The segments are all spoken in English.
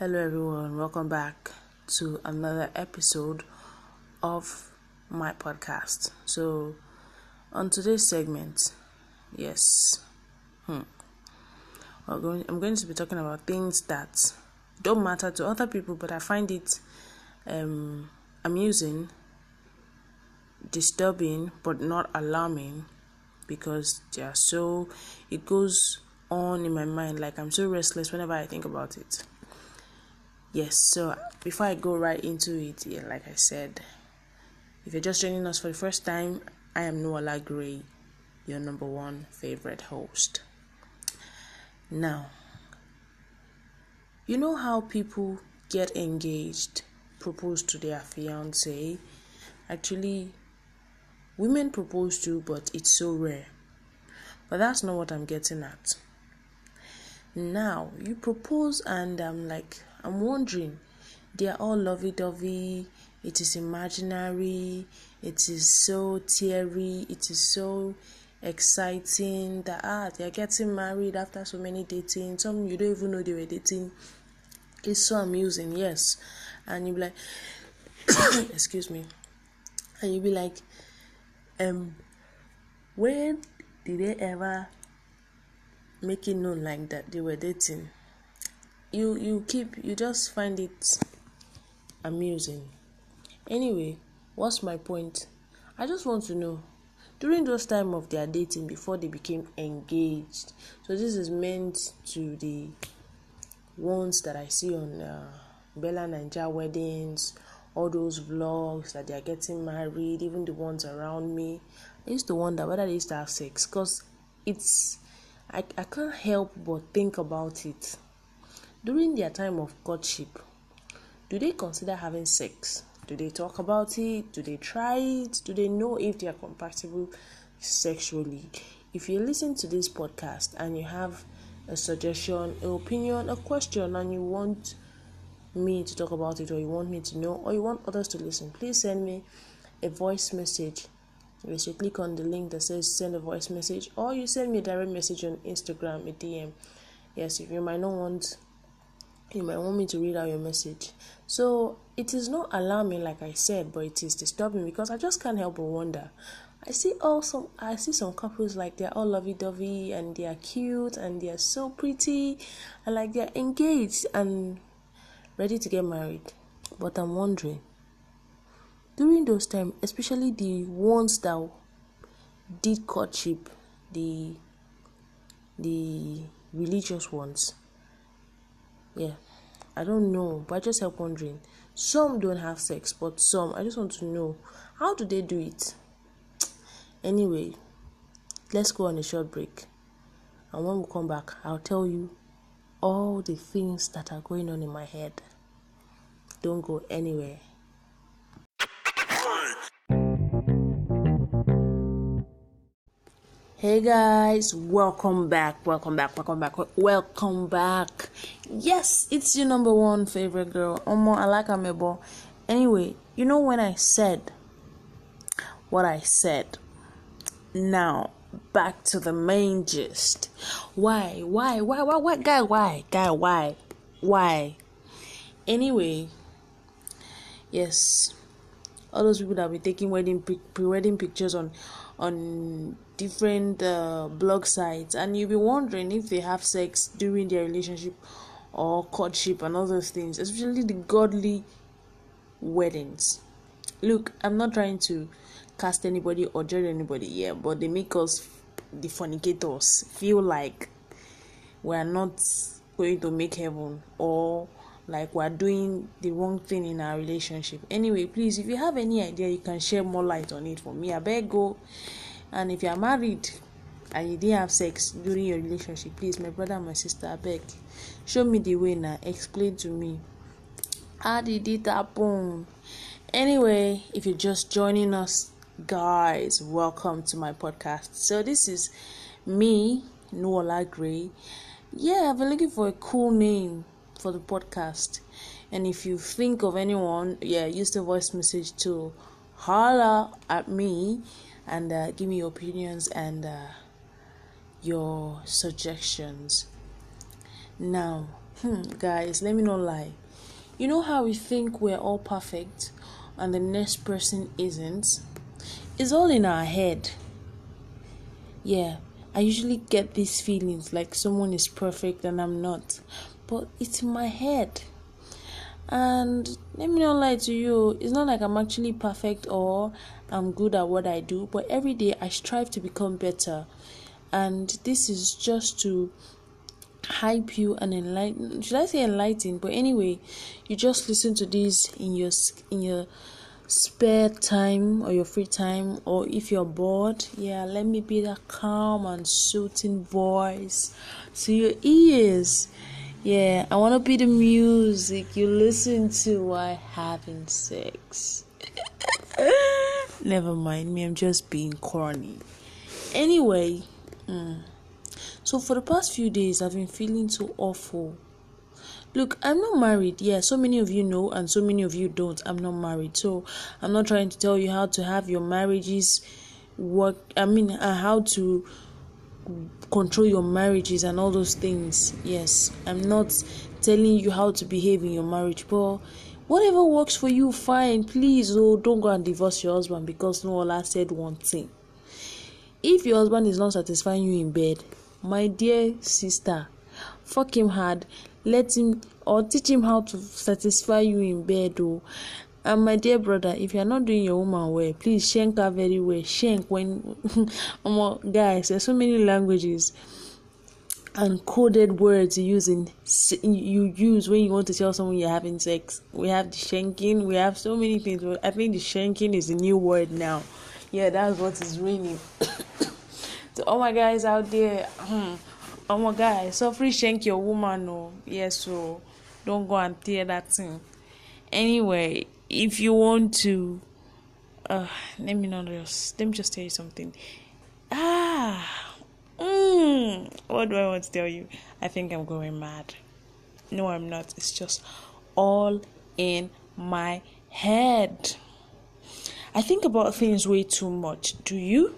Hello, everyone. Welcome back to another episode of my podcast. So, on today's segment, yes, hmm, I'm going, to be talking about things that don't matter to other people, but I find it um, amusing, disturbing, but not alarming because they are so, it goes on in my mind like I'm so restless whenever I think about it. Yes, so before I go right into it, yeah, like I said, if you're just joining us for the first time, I am Noala Gray, your number one favorite host. Now, you know how people get engaged, propose to their fiance? Actually, women propose to, but it's so rare. But that's not what I'm getting at. Now, you propose, and I'm like, I'm wondering, they are all lovey dovey, it is imaginary, it is so teary, it is so exciting that ah they are getting married after so many dating. Some you don't even know they were dating. It's so amusing, yes. And you be like excuse me. And you be like, um when did they ever make it known like that they were dating you you keep you just find it amusing. Anyway what's my point? I just want to know. During those time of their dating before they became engaged so this is meant to the ones that i see on uh, BellaNaija weddings all those vlogs that they are getting married even the ones around me. I used to wonder whether they used to have sex because it's I, I can't help but think about it. During their time of courtship, do they consider having sex? Do they talk about it? Do they try it? Do they know if they are compatible sexually? If you listen to this podcast and you have a suggestion, an opinion, a question, and you want me to talk about it, or you want me to know, or you want others to listen, please send me a voice message Yes, should click on the link that says send a voice message, or you send me a direct message on Instagram, a DM. Yes, if you might not want, you might want me to read out your message. So it is not alarming, like I said, but it is disturbing because I just can't help but wonder. I see all some I see some couples like they're all lovey dovey and they are cute and they are so pretty and like they're engaged and ready to get married. But I'm wondering during those times, especially the ones that did courtship, the the religious ones. Yeah, I don't know, but I just help wondering. Some don't have sex, but some I just want to know how do they do it. Anyway, let's go on a short break, and when we come back, I'll tell you all the things that are going on in my head. Don't go anywhere. Hey guys, welcome back, welcome back, welcome back, welcome back. Yes, it's your number one favorite girl, Omo like Amebo. Anyway, you know when I said what I said, now back to the main gist. Why, why, why, why, why, guy, why, guy, why, why? Anyway, yes, all those people that be taking wedding pre-wedding pictures on on different uh, blog sites and you'll be wondering if they have sex during their relationship or courtship and all those things especially the godly weddings. Look i'm not trying to cast anybody or judge anybody here but they make us the fornicators feel like we're not going to make heaven or like we're doing the wrong thing in our relationship. Anyway, please, if you have any idea, you can share more light on it for me. I beg go. And if you are married and you didn't have sex during your relationship, please, my brother and my sister, I beg, show me the way now. Explain to me. How did it happen? Anyway, if you're just joining us, guys, welcome to my podcast. So this is me, Noala Gray. Yeah, I've been looking for a cool name for the podcast. And if you think of anyone, yeah, use the voice message to holla at me and uh, give me your opinions and uh, your suggestions. Now, Hmm, guys, let me not lie. You know how we think we're all perfect and the next person isn't? It's all in our head. Yeah, I usually get these feelings like someone is perfect and I'm not, but it's in my head. And let me not lie to you, it's not like I'm actually perfect or I'm good at what I do, but every day I strive to become better. And this is just to hype you and enlighten should i say enlighten but anyway you just listen to this in your in your spare time or your free time or if you're bored yeah let me be that calm and soothing voice to your ears yeah i want to be the music you listen to while having sex never mind me i'm just being corny anyway mm. So for the past few days, I've been feeling so awful. Look, I'm not married. Yeah, so many of you know, and so many of you don't. I'm not married. So I'm not trying to tell you how to have your marriages work. I mean, uh, how to control your marriages and all those things. Yes, I'm not telling you how to behave in your marriage, but whatever works for you, fine. Please, oh, don't go and divorce your husband because no one said one thing. If your husband is not satisfying you in bed, my dear sister fuck him hard let him or teach him how to satisfy you in bed oh and my dear brother if you are not doing your woman well please shank her very well. Shank when guys there's so many languages and coded words you use in you use when you want to tell someone you're having sex. We have the shanking we have so many things i think the shanking is a new word now. Yeah that's what is raining to all my guys out there, hmm, oh my guys, so free shank your woman, no, yes, so don't go and tear that thing. Anyway, if you want to, uh, let me not just let me just tell you something. Ah, mm, what do I want to tell you? I think I'm going mad. No, I'm not. It's just all in my head. I think about things way too much. Do you?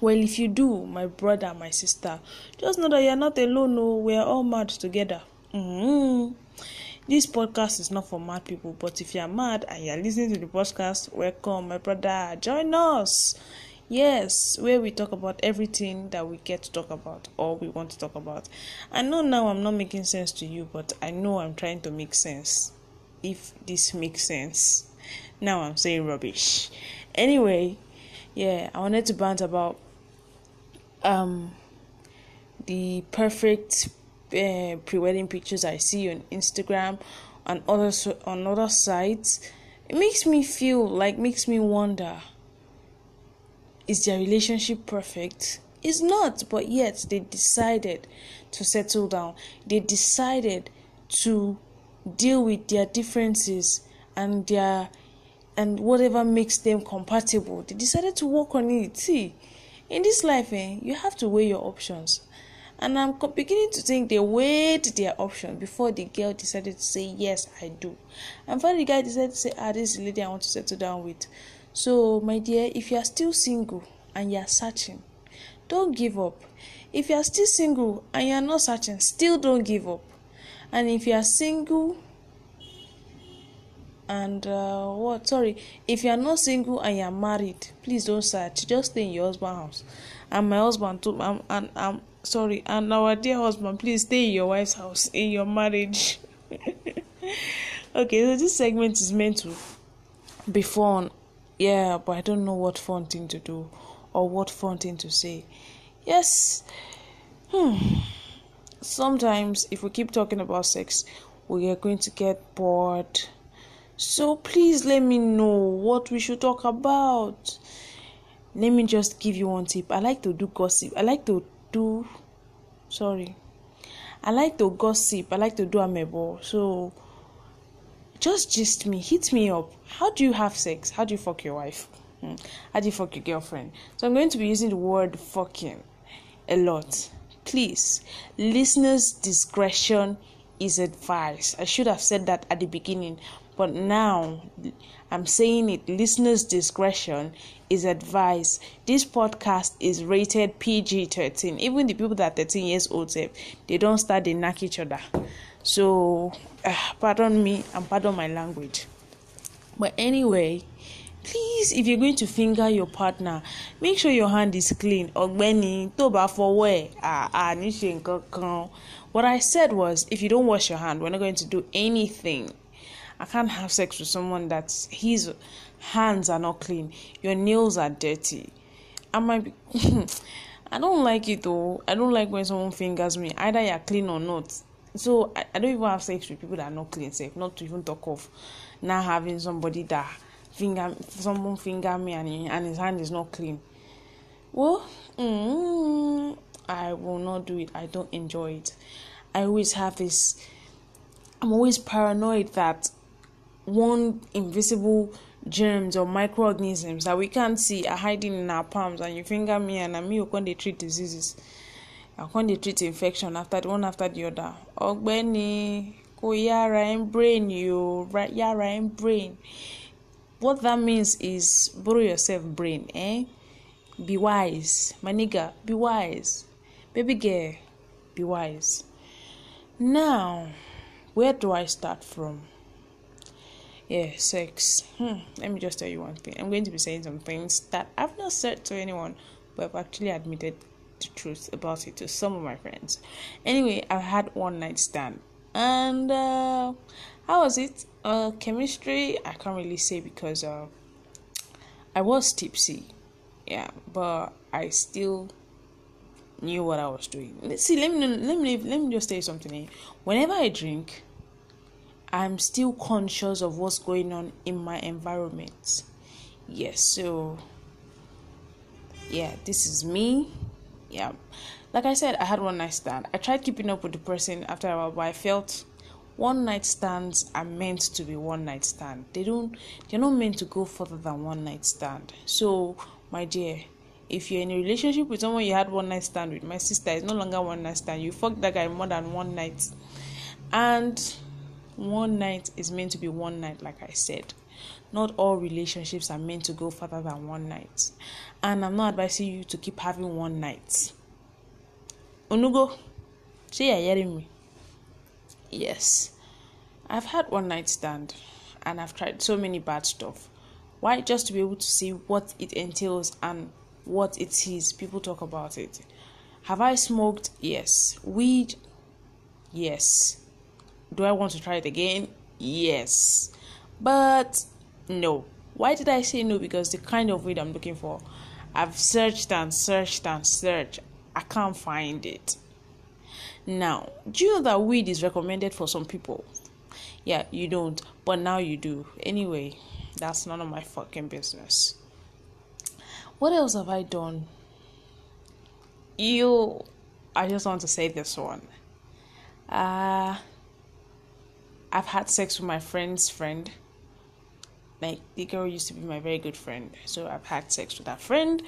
Well, if you do, my brother, my sister, just know that you're not alone. No, we're all mad together. Mm-hmm. This podcast is not for mad people, but if you're mad and you're listening to the podcast, welcome, my brother. Join us. Yes, where we talk about everything that we get to talk about or we want to talk about. I know now I'm not making sense to you, but I know I'm trying to make sense. If this makes sense. Now I'm saying rubbish. Anyway, yeah, I wanted to bant about um, the perfect uh, pre-wedding pictures I see on Instagram and other on other sites, it makes me feel like makes me wonder: Is their relationship perfect? It's not, but yet they decided to settle down. They decided to deal with their differences and their and whatever makes them compatible. They decided to work on it. See, in this life eh, you have to weigh your options and i'm beginning to think they weighed their option before the girl decided to say yes i do. And finally the guy decided to say ah this is the lady i want to settle down with. So my dear if you are still single and you are searching don't give up. If you are still single and you are not searching still don't give up. And if you are single and uh, what sorry if you are not single and you are married please don't search. Just stay in your husband house. And my husband too um, and um sorry and our dear husband please stay in your wife's house in your marriage okay so this segment is meant to be fun yeah but i don't know what fun thing to do or what fun thing to say yes hmm sometimes if we keep talking about sex we are going to get bored so please let me know what we should talk about. Let me just give you one tip. I like to do gossip. I like to do sorry. I like to gossip. I like to do amebo. So just gist me, hit me up. How do you have sex? How do you fuck your wife? Hmm. How do you fuck your girlfriend? So I'm going to be using the word fucking a lot. Please, listeners' discretion is advised. I should have said that at the beginning, But now I'm saying it, listeners' discretion is advised. This podcast is rated PG 13. Even the people that are 13 years old, eh, they don't start they knock each other. So, uh, pardon me and pardon my language. But anyway, please if you're going to finger your partner make sure your hand is clean fọwọ́ ẹ̀ ah, ah, àní ṣe nǹkan kan what i said was if you don't wash your hand we're not going to do anything i can't have sex with someone that his hands are not clean. Your nails are dirty. I might be i don't like it though. I don't like when someone fingers me either you're clean or not. So I, I don't even have sex with people that are not clean safe not to even talk of. Now having somebody that finger someone finger me and, and his hand is not clean. Well mm, i will not do it. I don't enjoy it. I always have this i'm always paranoid that one invisible germs or microorganisms that we can't see are hiding in our palms and you finger me and I'm me when they treat diseases when they treat infection after the one after the other ọ̀gbẹ́ni kò yára ẹ brain you yára ẹ brain what that means is borrow yourself brain, eh? Be wise, my nigga, be wise. Baby girl, be wise. Now, where do I start from? Yeah, sex. Hmm, let me just tell you one thing. I'm going to be saying some things that I've not said to anyone, but I've actually admitted the truth about it to some of my friends. Anyway, I've had one night stand, and uh, how was it? Uh, chemistry, I can't really say because uh, I was tipsy, yeah, but I still knew what I was doing. Let's see. Let me let me let me just say something. Whenever I drink, I'm still conscious of what's going on in my environment. Yes, so yeah, this is me. Yeah, like I said, I had one night stand. I tried keeping up with the person after a while, but I felt one night stands are meant to be one night stand they don't they're not meant to go further than one night stand so my dear if you're in a relationship with someone you had one night stand with my sister is no longer one night stand you fucked that guy more than one night and one night is meant to be one night like i said not all relationships are meant to go further than one night and i'm not advising you to keep having one night onugo see you're hearing me Yes, I've had one night stand and I've tried so many bad stuff. Why? Just to be able to see what it entails and what it is. People talk about it. Have I smoked? Yes. Weed? Yes. Do I want to try it again? Yes. But no. Why did I say no? Because the kind of weed I'm looking for, I've searched and searched and searched. I can't find it. Now, do you know that weed is recommended for some people? Yeah, you don't, but now you do. Anyway, that's none of my fucking business. What else have I done? You, I just want to say this one. Uh, I've had sex with my friend's friend. Like the girl used to be my very good friend. So i've had sex with that friend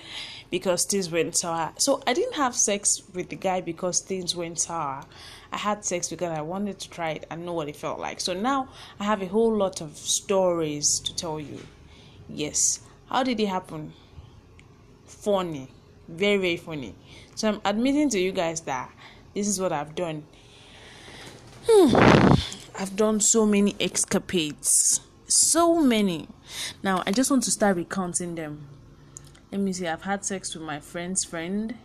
because things went sour. So i didn't have sex with the guy because things went sour. I had sex because i wanted to try it and know what it felt like. So now i have a whole lot of stories to tell you. Yes. How did it happen? Funny. Very very funny. So i'm admitting to you guys that this is what i've done. Hmm. I've done so many escapades so many. Now, I just want to start recounting them. Let me see, I've had sex with my friend's friend,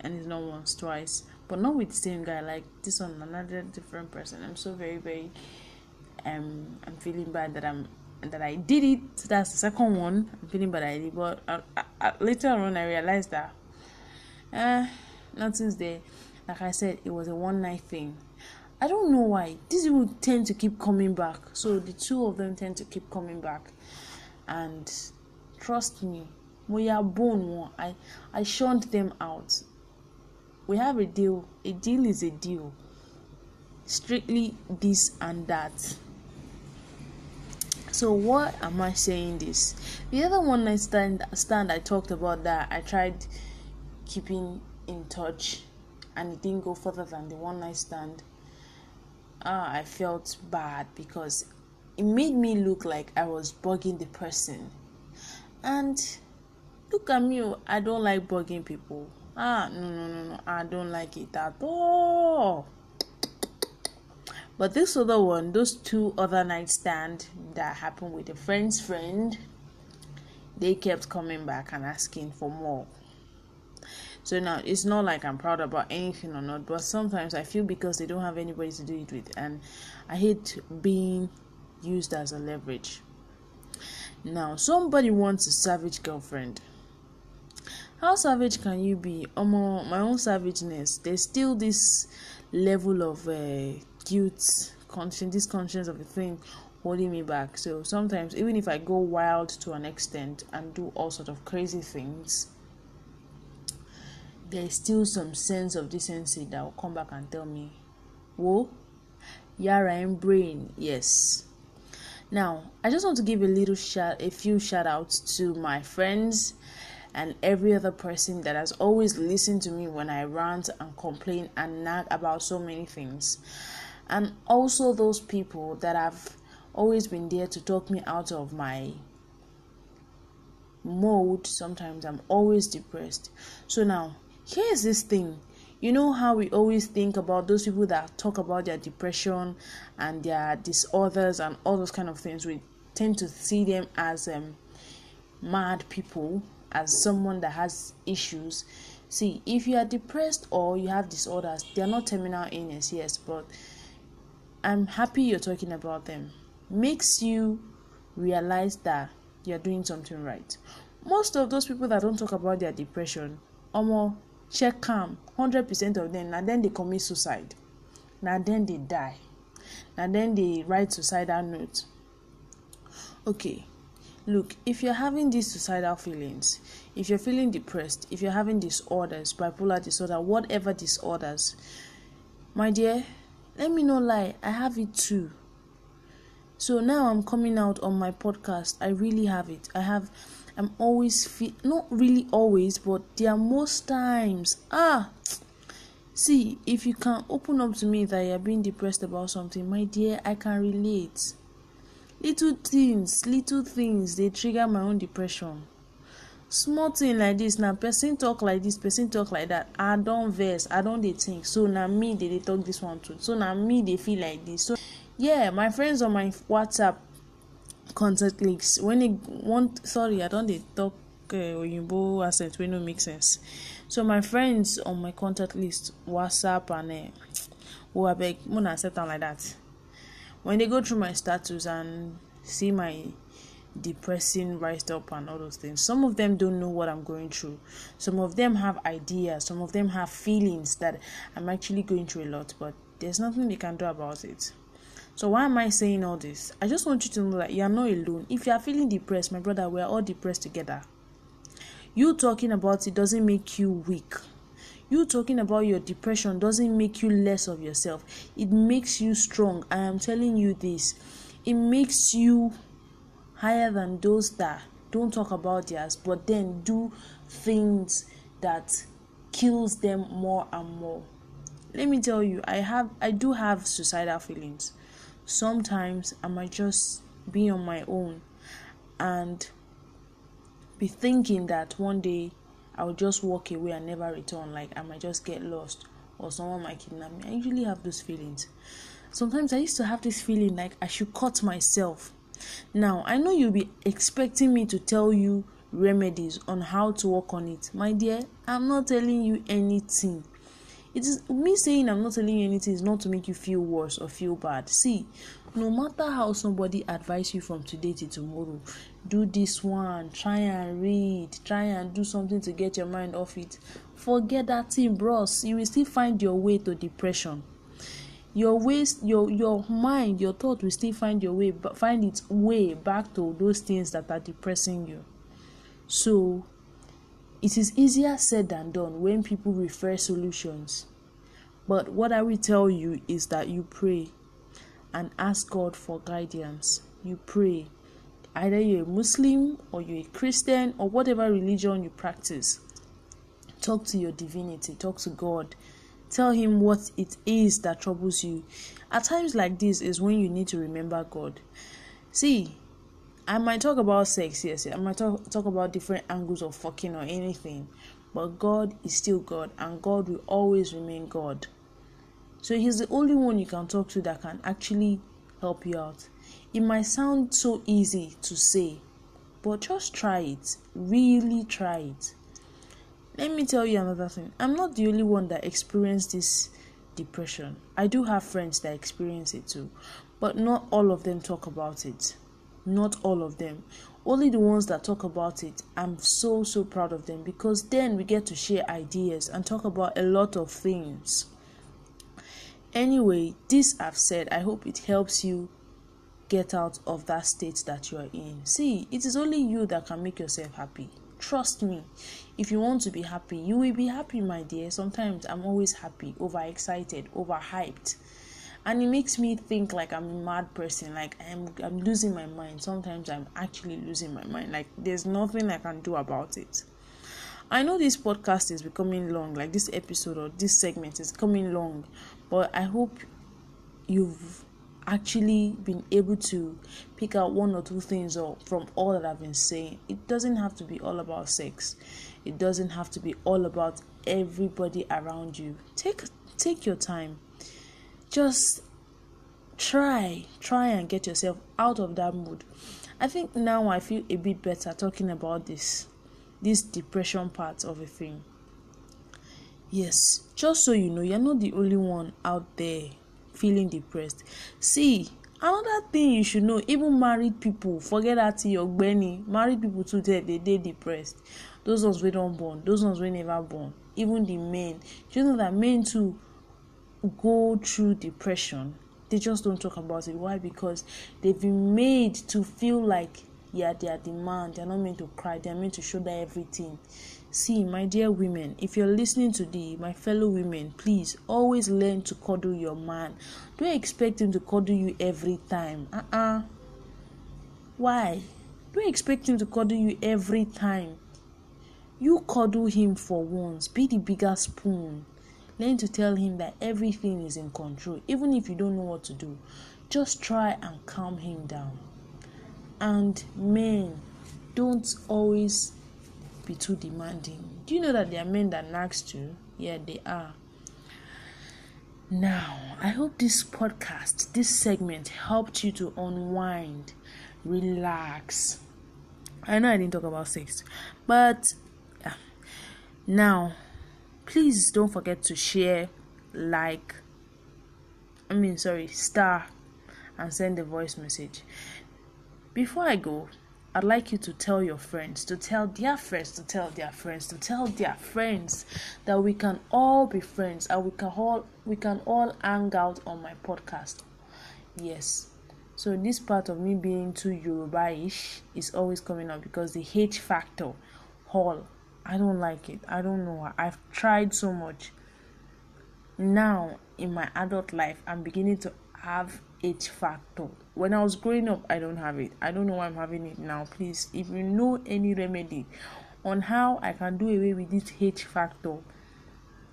and it's not once, twice, but not with the same guy, like this one, another different person. I'm so very, very, um, I'm feeling bad that I'm that I did it. That's the second one. I'm feeling bad I did, but uh, uh, later on I realized that, uh, nothing's there. Like I said, it was a one night thing. I don't know why. These people tend to keep coming back. So the two of them tend to keep coming back. And trust me, we are born I I shunned them out. We have a deal. A deal is a deal. Strictly this and that. So what am I saying this? The other one night stand stand I talked about that I tried keeping in touch and it didn't go further than the one night stand uh, I felt bad because it made me look like I was bugging the person. And look at me, oh, I don't like bugging people. Ah, no, no, no, no, I don't like it at all. But this other one, those two other nightstand that happened with a friend's friend, they kept coming back and asking for more. So now it's not like I'm proud about anything or not, but sometimes I feel because they don't have anybody to do it with, and I hate being used as a leverage. Now, somebody wants a savage girlfriend. How savage can you be? Um, my own savageness. There's still this level of uh, guilt, conscience, this conscience of a thing holding me back. So sometimes, even if I go wild to an extent and do all sort of crazy things, there's still some sense of decency that will come back and tell me, "Whoa, Yara in brain, yes." Now, I just want to give a little shout, a few shout outs to my friends and every other person that has always listened to me when I rant and complain and nag about so many things. And also those people that have always been there to talk me out of my mode. Sometimes I'm always depressed. So now, here's this thing. You know how we always think about those people that talk about their depression and their disorders and all those kind of things? We tend to see them as um, mad people as someone that has issues. See if you are depressed or you have disorders they are not terminal illness yes but i'm happy you're talking about them. Makes you realize that you're doing something right. Most of those people that don't talk about their depression almost check am hundred percent of them na then they commit suicide. Na then they die. Na then they write suicidal note. Okay look if you're having these suicidal feelings if you're feeling depressed if you're having disorders bipolar disorder whatever disorders my dear let me not lie i have it too. So now i'm coming out on my podcast i really have it. I have I'm always feel not really always, but there are most times. Ah, see, if you can open up to me that you're being depressed about something, my dear, I can relate. Little things, little things, they trigger my own depression. Small thing like this, now person talk like this, person talk like that. I don't verse, I don't they think. So now me they, they talk this one too. So now me they feel like this. So yeah, my friends on my WhatsApp contact links when e want sorry i don dey talk uh, oyinbo accent wey no make sense. So my friends on my contact list whatsapp and uh, oh abeg una accept am like that. When they go through my status and see my depressing rise up and all those things some of them don't know what i'm going through. Some of them have ideas. Some of them have feelings that i'm actually going through a lot but there's nothing they can do about it so why am I saying all this? I just want you to know that you are not alone. If you are feeling depressed, my brother, we are all depressed together. You talking about it doesn't make you weak. You talking about your depression doesn't make you less of yourself. It makes you strong. I am telling you this. It makes you higher than those that don't talk about theirs but then do things that kills them more and more. Let me tell you, I have I do have suicidal feelings sometimes I might just be on my own and be thinking that one day I'll just walk away and never return. Like I might just get lost or someone might kidnap me. I usually have those feelings. Sometimes I used to have this feeling like I should cut myself. Now, I know you'll be expecting me to tell you remedies on how to work on it. My dear, I'm not telling you anything it is me saying i'm not telling you anything is not to make you feel worse or feel bad. See no matter how somebody advise you from today to tomorrow do this one try and read try and do something to get your mind off it. Forget that thing bros. You will still find your way to depression. Your ways your your mind your thought will still find your way find its way back to those things that are depressing you. So it is easier said than done when people refer solutions. But what I will tell you is that you pray and ask God for guidance. You pray. Either you're a Muslim or you're a Christian or whatever religion you practice. Talk to your divinity, talk to God. Tell him what it is that troubles you. At times like this is when you need to remember God. See, I might talk about sex, yes, I might talk, talk about different angles of fucking or anything, but God is still God, and God will always remain God. So He's the only one you can talk to that can actually help you out. It might sound so easy to say, but just try it. Really try it. Let me tell you another thing. I'm not the only one that experienced this depression. I do have friends that experience it too, but not all of them talk about it not all of them. Only the ones that talk about it i'm so so proud of them because then we get to share ideas and talk about a lot of things. Anyway this i've said i hope it helps you get out of that state that you are in. See it is only you that can make yourself happy. Trust me. If you want to be happy you will be happy my dear. Sometimes i'm always happy overexcited overhyped and it makes me think like I'm a mad person. Like I'm I'm losing my mind. Sometimes I'm actually losing my mind. Like there's nothing I can do about it. I know this podcast is becoming long. Like this episode or this segment is coming long. But I hope you've actually been able to pick out one or two things or from all that I've been saying. It doesn't have to be all about sex. It doesn't have to be all about everybody around you. Take take your time just try try and get yourself out of that mood. I think now i feel a bit better talking about this this depression part of a thing. Yes just so you know you're not the only one out there feeling depressed. See another thing you should know even married people forget that your granny married people too dey they dey depressed. Those ones wey don born those ones wey never born even the men. Do you know that men too go through depression they just don't talk about it. Why? Because they've been made to feel like yeah they are the man. They're not meant to cry. They're meant to shoulder everything. See my dear women if you're listening to the my fellow women please always learn to cuddle your man. Don't expect him to cuddle you every time. Uh-uh. Why? Don't expect him to cuddle you every time. You cuddle him for once. Be the bigger spoon Learn to tell him that everything is in control, even if you don't know what to do. Just try and calm him down. And men, don't always be too demanding. Do you know that there are men that nags too? Yeah, they are. Now, I hope this podcast, this segment helped you to unwind, relax. I know I didn't talk about sex, but yeah. now please don't forget to share like i mean sorry star and send a voice message. Before i go i'd like you to tell your friends to tell their friends to tell their friends to tell their friends that we can all be friends and we can all we can all hang out on my podcast. Yes. So this part of me being too yoruba-ish is always coming up because the h factor hall I don't like it. I don't know. I've tried so much. Now, in my adult life, I'm beginning to have H factor. When I was growing up, I don't have it. I don't know why I'm having it now. Please, if you know any remedy on how I can do away with this H factor,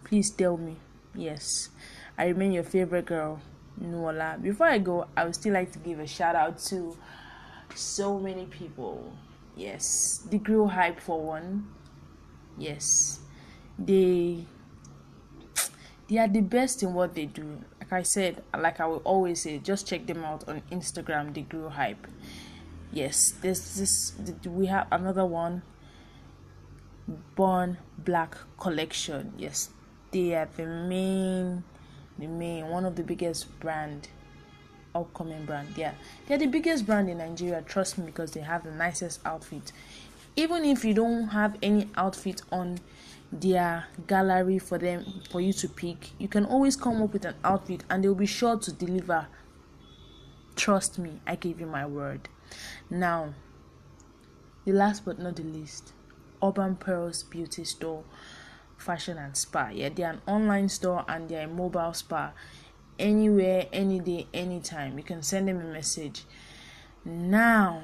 please tell me. Yes, I remain your favorite girl, Nuola. Before I go, I would still like to give a shout out to so many people. Yes, the Grill Hype for one yes. They they are the best in what they do. Like i said like i will always say just check them out on instagram they grow hype. Yes there's this we have another one born black collection. Yes they are the main the main one of the biggest brand upcoming brand. Yeah they're the biggest brand in nigeria trust me because they have the nicest outfit even if you don't have any outfit on their gallery for them for you to pick you can always come up with an outfit and they'll be sure to deliver. Trust me i gave you my word. Now the last but not the least urban pearls beauty store fashion and spa. Yeah they're an online store and they're a mobile spa. Anywhere any day anytime you can send them a message. Now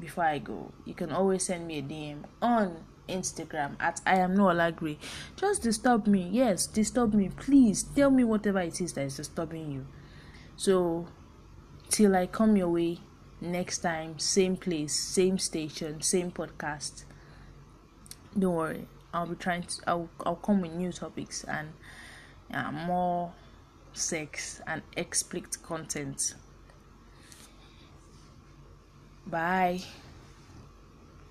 before I go, you can always send me a DM on Instagram at I am no allegri. Just disturb me. Yes, disturb me. Please tell me whatever it is that is disturbing you. So, till I come your way next time, same place, same station, same podcast. Don't worry. I'll be trying to. I'll I'll come with new topics and uh, more sex and explicit content. Bye.